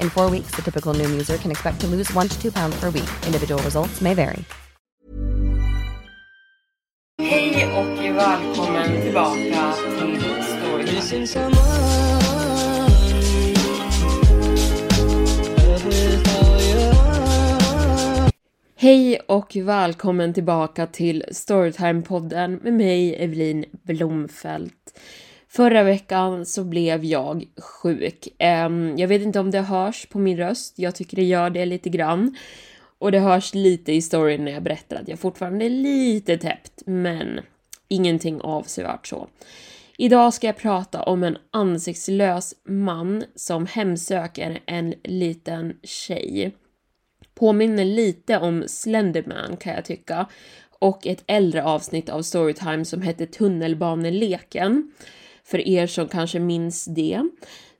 In four weeks, the typical Noom user can expect to lose one to two pounds per week. Individual results may vary. Hej och välkommen tillbaka till Storytime. Hej och välkommen tillbaka till Storytime-podden med mig, Evelin Blomfelt. Förra veckan så blev jag sjuk. Jag vet inte om det hörs på min röst, jag tycker det gör det lite grann. Och det hörs lite i storyn när jag berättar att jag fortfarande är lite täppt, men ingenting avsevärt så. Idag ska jag prata om en ansiktslös man som hemsöker en liten tjej. Påminner lite om Slenderman kan jag tycka. Och ett äldre avsnitt av Storytime som hette Tunnelbaneleken. För er som kanske minns det.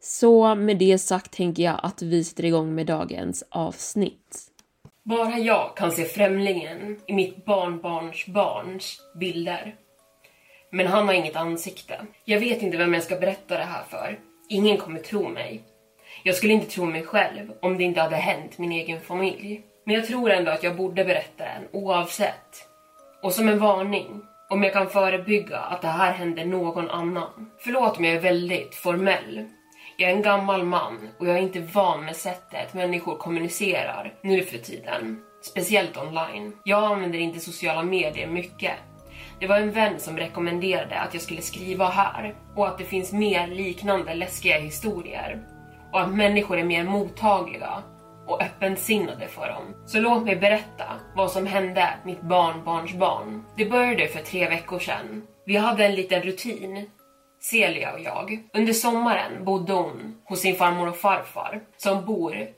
Så med det sagt tänker jag att vi sätter igång med dagens avsnitt. Bara jag kan se främlingen i mitt barnbarns barns bilder. Men han har inget ansikte. Jag vet inte vem jag ska berätta det här för. Ingen kommer tro mig. Jag skulle inte tro mig själv om det inte hade hänt min egen familj. Men jag tror ändå att jag borde berätta den oavsett. Och som en varning, om jag kan förebygga att det här händer någon annan. Förlåt om jag är väldigt formell. Jag är en gammal man och jag är inte van med sättet människor kommunicerar nu för tiden. Speciellt online. Jag använder inte sociala medier mycket. Det var en vän som rekommenderade att jag skulle skriva här och att det finns mer liknande läskiga historier och att människor är mer mottagliga och öppensinnade för dem. Så låt mig berätta vad som hände mitt barnbarns barn. Det började för tre veckor sedan. Vi hade en liten rutin, Celia och jag. Under sommaren bodde hon hos sin farmor och farfar som bor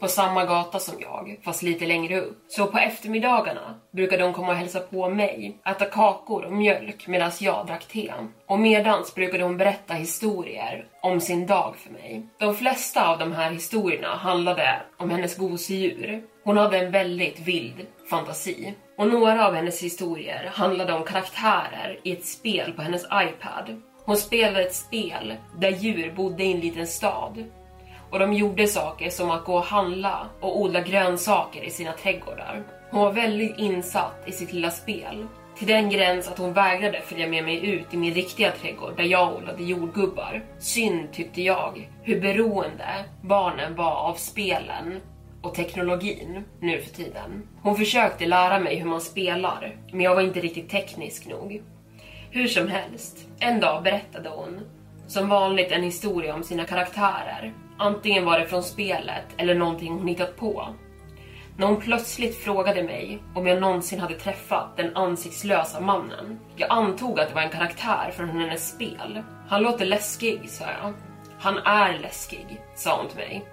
på samma gata som jag, fast lite längre upp. Så på eftermiddagarna brukade hon komma och hälsa på mig, äta kakor och mjölk medan jag drack te. Och medans brukade hon berätta historier om sin dag för mig. De flesta av de här historierna handlade om hennes gosedjur. Hon hade en väldigt vild fantasi. Och några av hennes historier handlade om karaktärer i ett spel på hennes iPad. Hon spelade ett spel där djur bodde i en liten stad och de gjorde saker som att gå och handla och odla grönsaker i sina trädgårdar. Hon var väldigt insatt i sitt lilla spel. Till den gräns att hon vägrade följa med mig ut i min riktiga trädgård där jag odlade jordgubbar. Synd tyckte jag, hur beroende barnen var av spelen och teknologin nu för tiden. Hon försökte lära mig hur man spelar, men jag var inte riktigt teknisk nog. Hur som helst, en dag berättade hon, som vanligt en historia om sina karaktärer Antingen var det från spelet eller någonting hon hittat på. När hon plötsligt frågade mig om jag någonsin hade träffat den ansiktslösa mannen. Jag antog att det var en karaktär från hennes spel. Han låter läskig, sa jag. Han är läskig, sa hon till mig.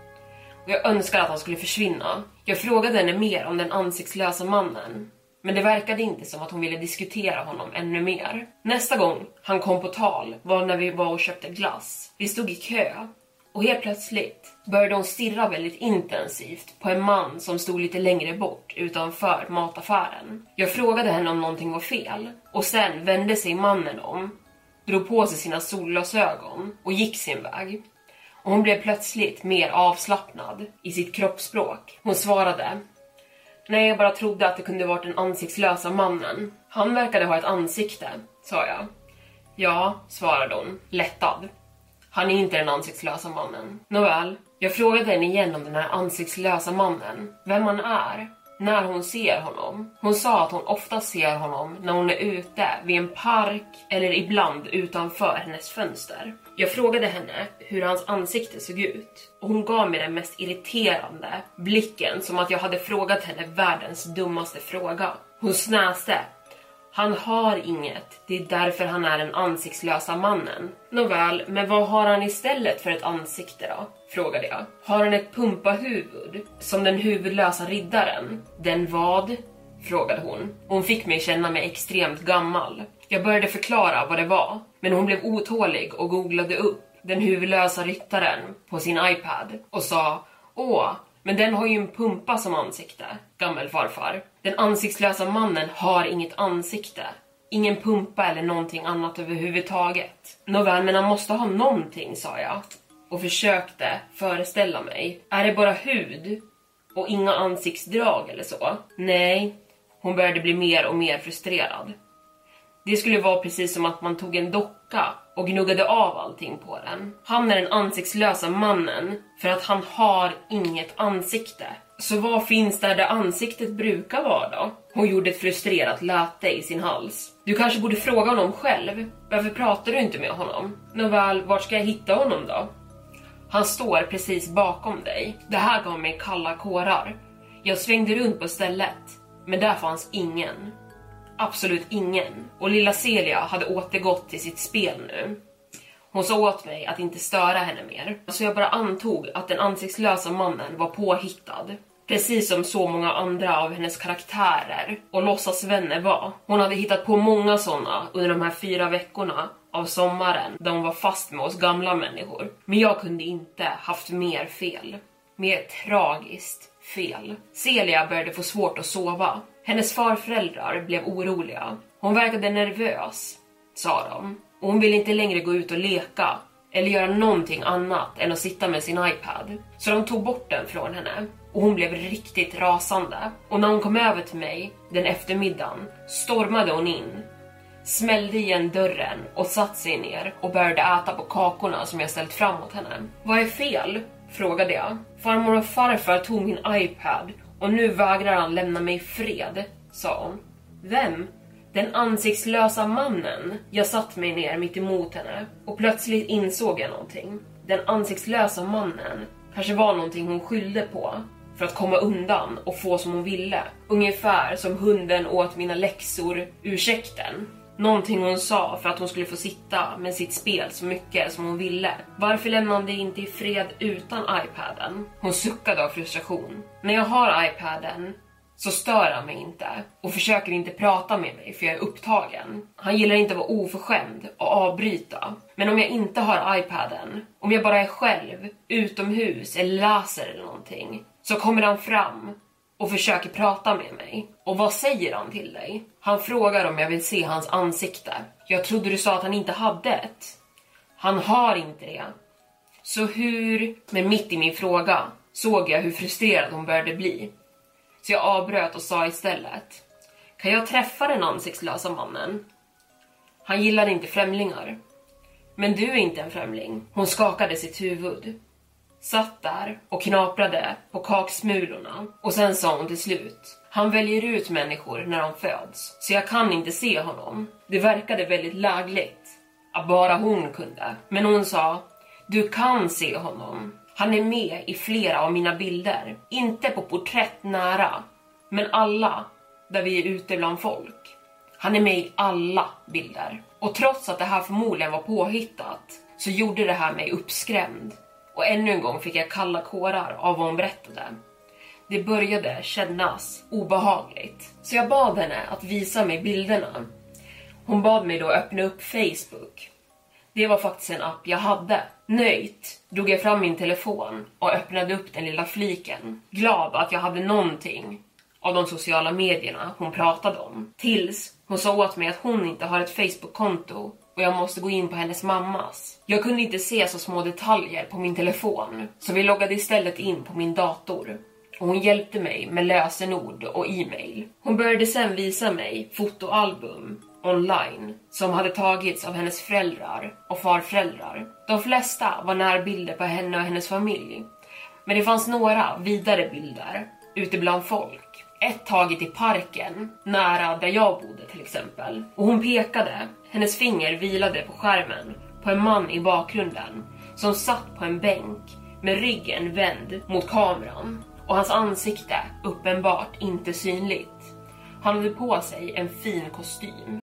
Och jag önskade att han skulle försvinna. Jag frågade henne mer om den ansiktslösa mannen. Men det verkade inte som att hon ville diskutera honom ännu mer. Nästa gång han kom på tal var när vi var och köpte glass. Vi stod i kö och helt plötsligt började hon stirra väldigt intensivt på en man som stod lite längre bort utanför mataffären. Jag frågade henne om någonting var fel och sen vände sig mannen om, drog på sig sina solglasögon och gick sin väg. Och hon blev plötsligt mer avslappnad i sitt kroppsspråk. Hon svarade Nej, jag bara trodde att det kunde varit den ansiktslösa mannen. Han verkade ha ett ansikte, sa jag. Ja, svarade hon, lättad. Han är inte den ansiktslösa mannen. Nåväl, jag frågade henne igen om den här ansiktslösa mannen. Vem han är. när hon ser honom. Hon sa att hon ofta ser honom när hon är ute vid en park eller ibland utanför hennes fönster. Jag frågade henne hur hans ansikte såg ut och hon gav mig den mest irriterande blicken som att jag hade frågat henne världens dummaste fråga. Hon snäste han har inget, det är därför han är den ansiktslösa mannen. Nåväl, men vad har han istället för ett ansikte då? Frågade jag. Har han ett pumpahuvud? Som den huvudlösa riddaren? Den vad? Frågade hon. Hon fick mig känna mig extremt gammal. Jag började förklara vad det var, men hon blev otålig och googlade upp den huvudlösa ryttaren på sin iPad och sa Åh, men den har ju en pumpa som ansikte, gammelfarfar. Den ansiktslösa mannen har inget ansikte. Ingen pumpa eller någonting annat överhuvudtaget. Nåväl, men han måste ha någonting, sa jag. Och försökte föreställa mig. Är det bara hud? Och inga ansiktsdrag eller så? Nej. Hon började bli mer och mer frustrerad. Det skulle vara precis som att man tog en docka och gnuggade av allting på den. Han är den ansiktslösa mannen för att han har inget ansikte. Så vad finns där där ansiktet brukar vara då? Hon gjorde ett frustrerat läte i sin hals. Du kanske borde fråga honom själv. Varför pratar du inte med honom? Nåväl, vart ska jag hitta honom då? Han står precis bakom dig. Det här gav mig kalla kårar. Jag svängde runt på stället, men där fanns ingen. Absolut ingen. Och lilla Celia hade återgått till sitt spel nu. Hon sa åt mig att inte störa henne mer, så jag bara antog att den ansiktslösa mannen var påhittad. Precis som så många andra av hennes karaktärer och låtsasvänner var. Hon hade hittat på många såna under de här fyra veckorna av sommaren där hon var fast med oss gamla människor. Men jag kunde inte haft mer fel. Mer tragiskt fel. Celia började få svårt att sova. Hennes farföräldrar blev oroliga. Hon verkade nervös, sa de. Och hon ville inte längre gå ut och leka eller göra någonting annat än att sitta med sin iPad. Så de tog bort den från henne och hon blev riktigt rasande. Och när hon kom över till mig den eftermiddagen stormade hon in, smällde igen dörren och satte sig ner och började äta på kakorna som jag ställt fram åt henne. Vad är fel? frågade jag. Farmor och farfar tog min iPad och nu vägrar han lämna mig fred, sa hon. Vem? Den ansiktslösa mannen. Jag satt mig ner mitt emot henne och plötsligt insåg jag någonting. Den ansiktslösa mannen kanske var någonting hon skyllde på för att komma undan och få som hon ville. Ungefär som hunden åt mina läxor ursäkten. Någonting hon sa för att hon skulle få sitta med sitt spel så mycket som hon ville. Varför lämnade hon det inte i fred utan iPaden? Hon suckade av frustration. När jag har iPaden så stör han mig inte och försöker inte prata med mig för jag är upptagen. Han gillar inte att vara oförskämd och avbryta. Men om jag inte har iPaden, om jag bara är själv, utomhus eller läser eller någonting, så kommer han fram och försöker prata med mig. Och vad säger han till dig? Han frågar om jag vill se hans ansikte. Jag trodde du sa att han inte hade ett. Han har inte det. Så hur... Men mitt i min fråga såg jag hur frustrerad hon började bli. Så jag avbröt och sa istället. Kan jag träffa den ansiktslösa mannen? Han gillar inte främlingar. Men du är inte en främling. Hon skakade sitt huvud satt där och knaprade på kaksmulorna och sen sa hon till slut han väljer ut människor när de föds, så jag kan inte se honom. Det verkade väldigt lägligt. Att bara hon kunde. Men hon sa, du kan se honom. Han är med i flera av mina bilder. Inte på porträtt nära, men alla där vi är ute bland folk. Han är med i alla bilder. Och trots att det här förmodligen var påhittat så gjorde det här mig uppskrämd. Och ännu en gång fick jag kalla kårar av vad hon berättade. Det började kännas obehagligt. Så jag bad henne att visa mig bilderna. Hon bad mig då öppna upp Facebook. Det var faktiskt en app jag hade. Nöjt drog jag fram min telefon och öppnade upp den lilla fliken. Glad att jag hade någonting av de sociala medierna hon pratade om. Tills hon sa åt mig att hon inte har ett Facebook-konto och jag måste gå in på hennes mammas. Jag kunde inte se så små detaljer på min telefon, så vi loggade istället in på min dator. Och hon hjälpte mig med lösenord och e-mail. Hon började sen visa mig fotoalbum online som hade tagits av hennes föräldrar och farföräldrar. De flesta var närbilder på henne och hennes familj. Men det fanns några vidare bilder ute bland folk. ett taget i parken, nära där jag bodde till exempel. Och hon pekade, hennes finger vilade på skärmen, på en man i bakgrunden som satt på en bänk med ryggen vänd mot kameran och hans ansikte uppenbart inte synligt. Han hade på sig en fin kostym.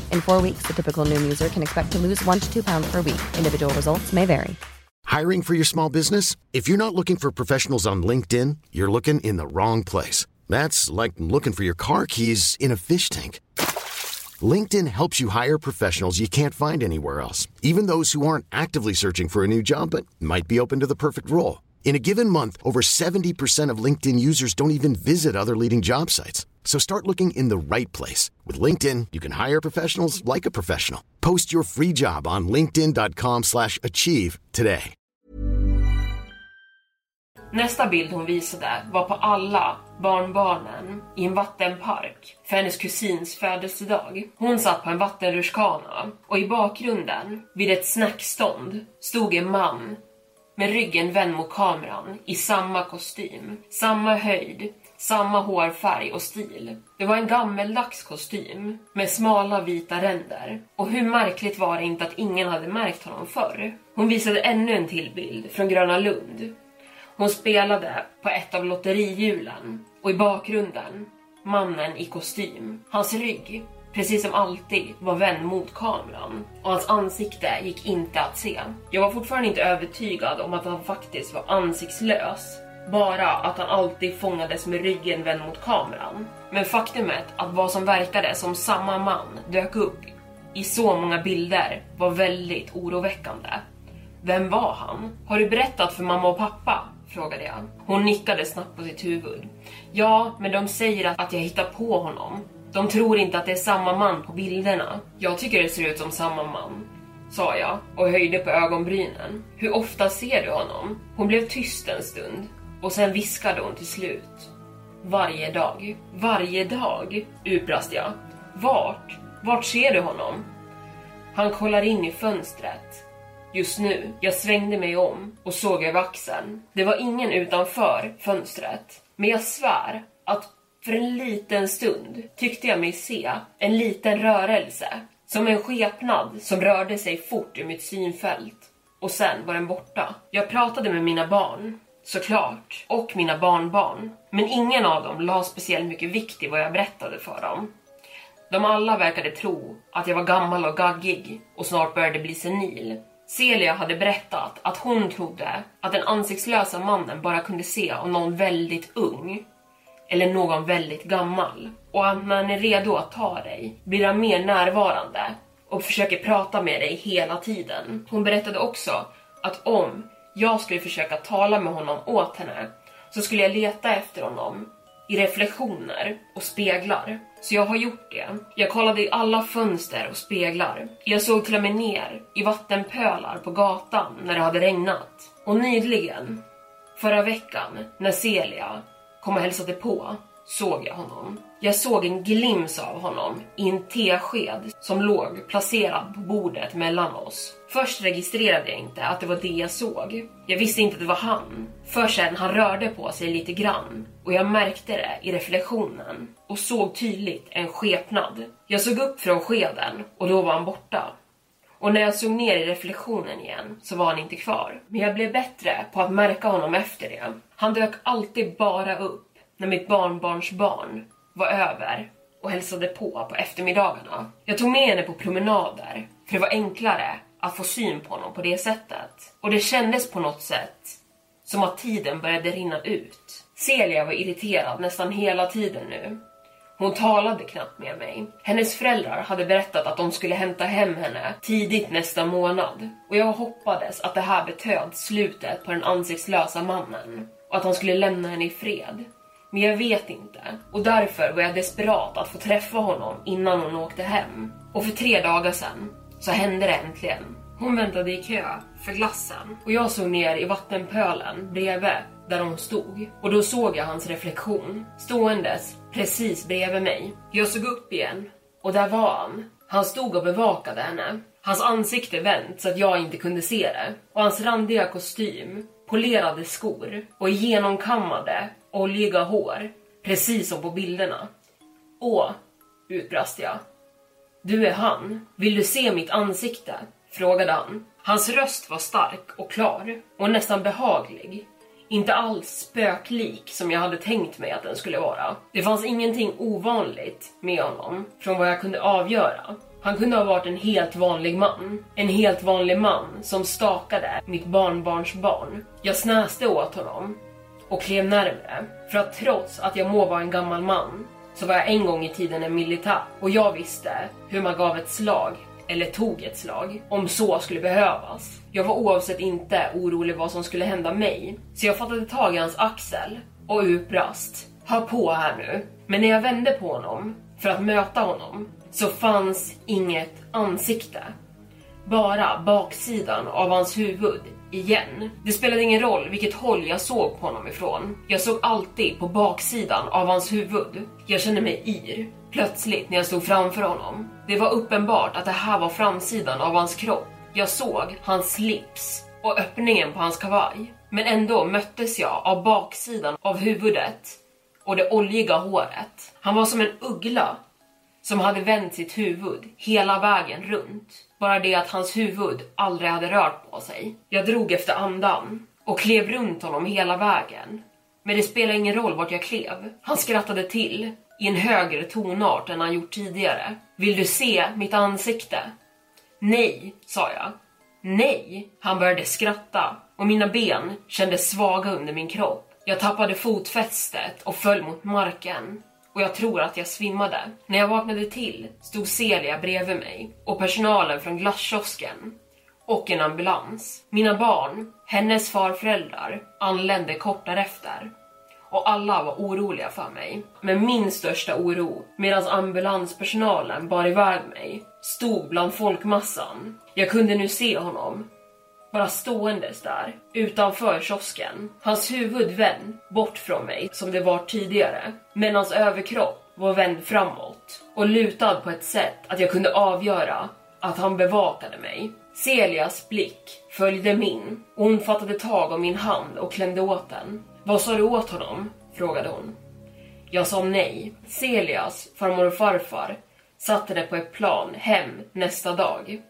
In four weeks, the typical Noom user can expect to lose one to two pounds per week. Individual results may vary. Hiring for your small business? If you're not looking for professionals on LinkedIn, you're looking in the wrong place. That's like looking for your car keys in a fish tank. LinkedIn helps you hire professionals you can't find anywhere else, even those who aren't actively searching for a new job but might be open to the perfect role. In a given month, over 70% of LinkedIn users don't even visit other leading job sites. So start looking in the right place. With LinkedIn, you can hire professionals like a professional. Post your free job on linkedin.com slash achieve today. Nästa bild hon visade var på alla barnbarnen i en vattenpark för hennes kusins födelsedag. Hon satt på en vattenrutschkana och i bakgrunden, vid ett snackstånd, stod en man med ryggen vänd mot kameran i samma kostym, samma höjd, samma hårfärg och stil. Det var en gammeldags kostym med smala vita ränder. Och hur märkligt var det inte att ingen hade märkt honom förr? Hon visade ännu en till bild från Gröna Lund. Hon spelade på ett av lotterihjulen och i bakgrunden mannen i kostym. Hans rygg, precis som alltid, var vänd mot kameran och hans ansikte gick inte att se. Jag var fortfarande inte övertygad om att han faktiskt var ansiktslös bara att han alltid fångades med ryggen vänd mot kameran. Men faktumet att vad som verkade som samma man dök upp i så många bilder var väldigt oroväckande. Vem var han? Har du berättat för mamma och pappa? frågade jag. Hon nickade snabbt på sitt huvud. Ja, men de säger att jag hittar på honom. De tror inte att det är samma man på bilderna. Jag tycker det ser ut som samma man, sa jag och höjde på ögonbrynen. Hur ofta ser du honom? Hon blev tyst en stund och sen viskade hon till slut. Varje dag. Varje dag, utbrast jag. Vart? Vart ser du honom? Han kollar in i fönstret. Just nu, jag svängde mig om och såg över axeln. Det var ingen utanför fönstret. Men jag svär att för en liten stund tyckte jag mig se en liten rörelse. Som en skepnad som rörde sig fort i mitt synfält. Och sen var den borta. Jag pratade med mina barn såklart, och mina barnbarn. Men ingen av dem la speciellt mycket vikt i vad jag berättade för dem. De alla verkade tro att jag var gammal och gaggig och snart började bli senil. Celia hade berättat att hon trodde att den ansiktslösa mannen bara kunde se om någon väldigt ung eller någon väldigt gammal och att när han är redo att ta dig blir han mer närvarande och försöker prata med dig hela tiden. Hon berättade också att om jag skulle försöka tala med honom åt henne så skulle jag leta efter honom i reflektioner och speglar. Så jag har gjort det. Jag kollade i alla fönster och speglar. Jag såg till och med ner i vattenpölar på gatan när det hade regnat. Och nyligen, förra veckan, när Celia kom och hälsade på, såg jag honom. Jag såg en glims av honom i en tesked som låg placerad på bordet mellan oss. Först registrerade jag inte att det var det jag såg. Jag visste inte att det var han. För sen han rörde på sig lite grann och jag märkte det i reflektionen och såg tydligt en skepnad. Jag såg upp från skeden och då var han borta. Och när jag såg ner i reflektionen igen så var han inte kvar. Men jag blev bättre på att märka honom efter det. Han dök alltid bara upp när mitt barnbarns barn var över och hälsade på på eftermiddagarna. Jag tog med henne på promenader för det var enklare att få syn på honom på det sättet. Och det kändes på något sätt som att tiden började rinna ut. Celia var irriterad nästan hela tiden nu. Hon talade knappt med mig. Hennes föräldrar hade berättat att de skulle hämta hem henne tidigt nästa månad och jag hoppades att det här betöd slutet på den ansiktslösa mannen och att han skulle lämna henne i fred. Men jag vet inte och därför var jag desperat att få träffa honom innan hon åkte hem. Och för tre dagar sedan så hände det äntligen. Hon väntade i kö för glassen och jag såg ner i vattenpölen bredvid där hon stod och då såg jag hans reflektion ståendes precis bredvid mig. Jag såg upp igen och där var han. Han stod och bevakade henne. Hans ansikte vänt så att jag inte kunde se det och hans randiga kostym, polerade skor och genomkammade oljiga hår, precis som på bilderna. Åh, utbrast jag. Du är han. Vill du se mitt ansikte? frågade han. Hans röst var stark och klar och nästan behaglig. Inte alls spöklik som jag hade tänkt mig att den skulle vara. Det fanns ingenting ovanligt med honom från vad jag kunde avgöra. Han kunde ha varit en helt vanlig man. En helt vanlig man som stakade mitt barnbarns barn. Jag snäste åt honom och klev närmre. För att trots att jag må vara en gammal man så var jag en gång i tiden en militär och jag visste hur man gav ett slag eller tog ett slag om så skulle behövas. Jag var oavsett inte orolig vad som skulle hända mig så jag fattade tag i hans axel och utbrast. Hör på här nu. Men när jag vände på honom för att möta honom så fanns inget ansikte. Bara baksidan av hans huvud igen. Det spelade ingen roll vilket håll jag såg på honom ifrån. Jag såg alltid på baksidan av hans huvud. Jag kände mig yr. Plötsligt när jag stod framför honom. Det var uppenbart att det här var framsidan av hans kropp. Jag såg hans slips och öppningen på hans kavaj. Men ändå möttes jag av baksidan av huvudet och det oljiga håret. Han var som en uggla som hade vänt sitt huvud hela vägen runt. Bara det att hans huvud aldrig hade rört på sig. Jag drog efter andan och klev runt honom hela vägen. Men det spelade ingen roll vart jag klev. Han skrattade till i en högre tonart än han gjort tidigare. Vill du se mitt ansikte? Nej, sa jag. Nej! Han började skratta och mina ben kändes svaga under min kropp. Jag tappade fotfästet och föll mot marken och jag tror att jag svimmade. När jag vaknade till stod Celia bredvid mig och personalen från glasskiosken och en ambulans. Mina barn, hennes farföräldrar, anlände kort därefter och alla var oroliga för mig. Men min största oro, medan ambulanspersonalen bar iväg mig, stod bland folkmassan. Jag kunde nu se honom bara ståendes där utanför kiosken. Hans huvud vänd bort från mig som det var tidigare, men hans överkropp var vänd framåt och lutad på ett sätt att jag kunde avgöra att han bevakade mig. Celias blick följde min och hon fattade tag om min hand och klämde åt den. Vad sa du åt honom? frågade hon. Jag sa nej. Celias farmor och farfar satte henne på ett plan hem nästa dag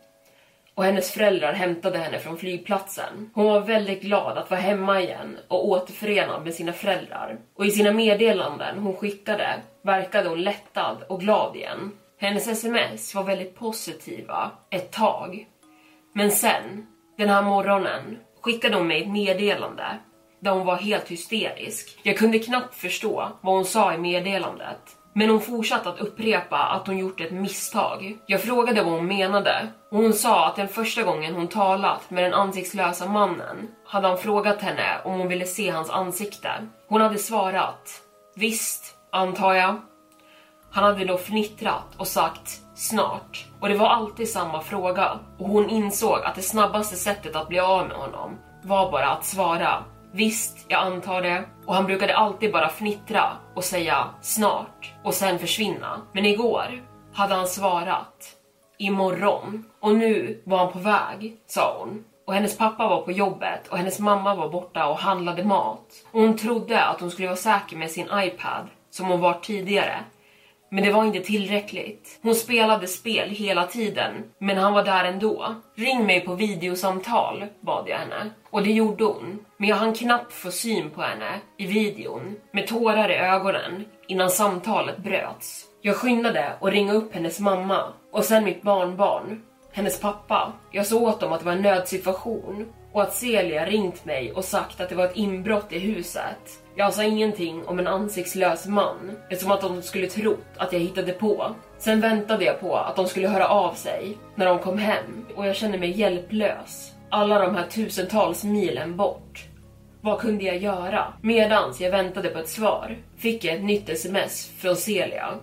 och hennes föräldrar hämtade henne från flygplatsen. Hon var väldigt glad att vara hemma igen och återförenad med sina föräldrar. Och i sina meddelanden hon skickade verkade hon lättad och glad igen. Hennes sms var väldigt positiva ett tag. Men sen Den här morgonen skickade hon mig ett meddelande där hon var helt hysterisk. Jag kunde knappt förstå vad hon sa i meddelandet. Men hon fortsatte att upprepa att hon gjort ett misstag. Jag frågade vad hon menade och hon sa att den första gången hon talat med den ansiktslösa mannen hade han frågat henne om hon ville se hans ansikte. Hon hade svarat visst, antar jag. Han hade då fnittrat och sagt snart och det var alltid samma fråga och hon insåg att det snabbaste sättet att bli av med honom var bara att svara Visst, jag antar det. Och han brukade alltid bara fnittra och säga snart och sen försvinna. Men igår hade han svarat imorgon och nu var han på väg, sa hon. Och hennes pappa var på jobbet och hennes mamma var borta och handlade mat. Och hon trodde att hon skulle vara säker med sin iPad som hon var tidigare men det var inte tillräckligt. Hon spelade spel hela tiden, men han var där ändå. Ring mig på videosamtal, bad jag henne. Och det gjorde hon. Men jag hann knappt få syn på henne i videon, med tårar i ögonen, innan samtalet bröts. Jag skyndade och ringa upp hennes mamma och sen mitt barnbarn, hennes pappa. Jag sa åt dem att det var en nödsituation och att Celia ringt mig och sagt att det var ett inbrott i huset. Jag sa ingenting om en ansiktslös man eftersom att de skulle trott att jag hittade på. Sen väntade jag på att de skulle höra av sig när de kom hem och jag kände mig hjälplös. Alla de här tusentals milen bort. Vad kunde jag göra? Medans jag väntade på ett svar fick jag ett nytt sms från Celia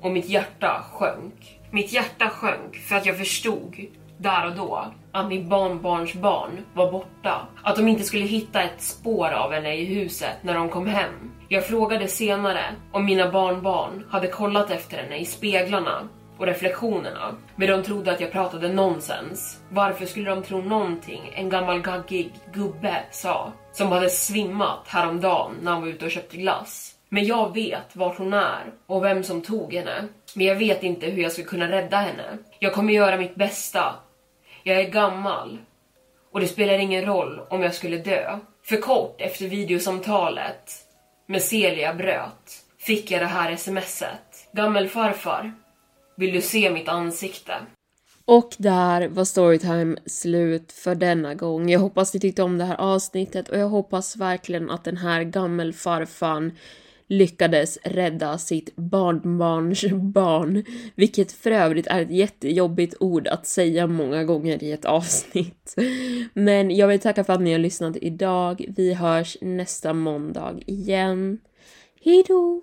och mitt hjärta sjönk. Mitt hjärta sjönk för att jag förstod där och då att mitt barnbarns barn var borta. Att de inte skulle hitta ett spår av henne i huset när de kom hem. Jag frågade senare om mina barnbarn hade kollat efter henne i speglarna och reflektionerna. Men de trodde att jag pratade nonsens. Varför skulle de tro någonting en gammal gaggig gubbe sa? Som hade svimmat häromdagen när han var ute och köpte glass. Men jag vet vart hon är och vem som tog henne. Men jag vet inte hur jag ska kunna rädda henne. Jag kommer göra mitt bästa jag är gammal och det spelar ingen roll om jag skulle dö. För kort efter videosamtalet med Celia bröt fick jag det här smset. Gammelfarfar, vill du se mitt ansikte? Och där var Storytime slut för denna gång. Jag hoppas ni tyckte om det här avsnittet och jag hoppas verkligen att den här gammelfarfan lyckades rädda sitt barnbarns barn, vilket för övrigt är ett jättejobbigt ord att säga många gånger i ett avsnitt. Men jag vill tacka för att ni har lyssnat idag. Vi hörs nästa måndag igen. Hejdå!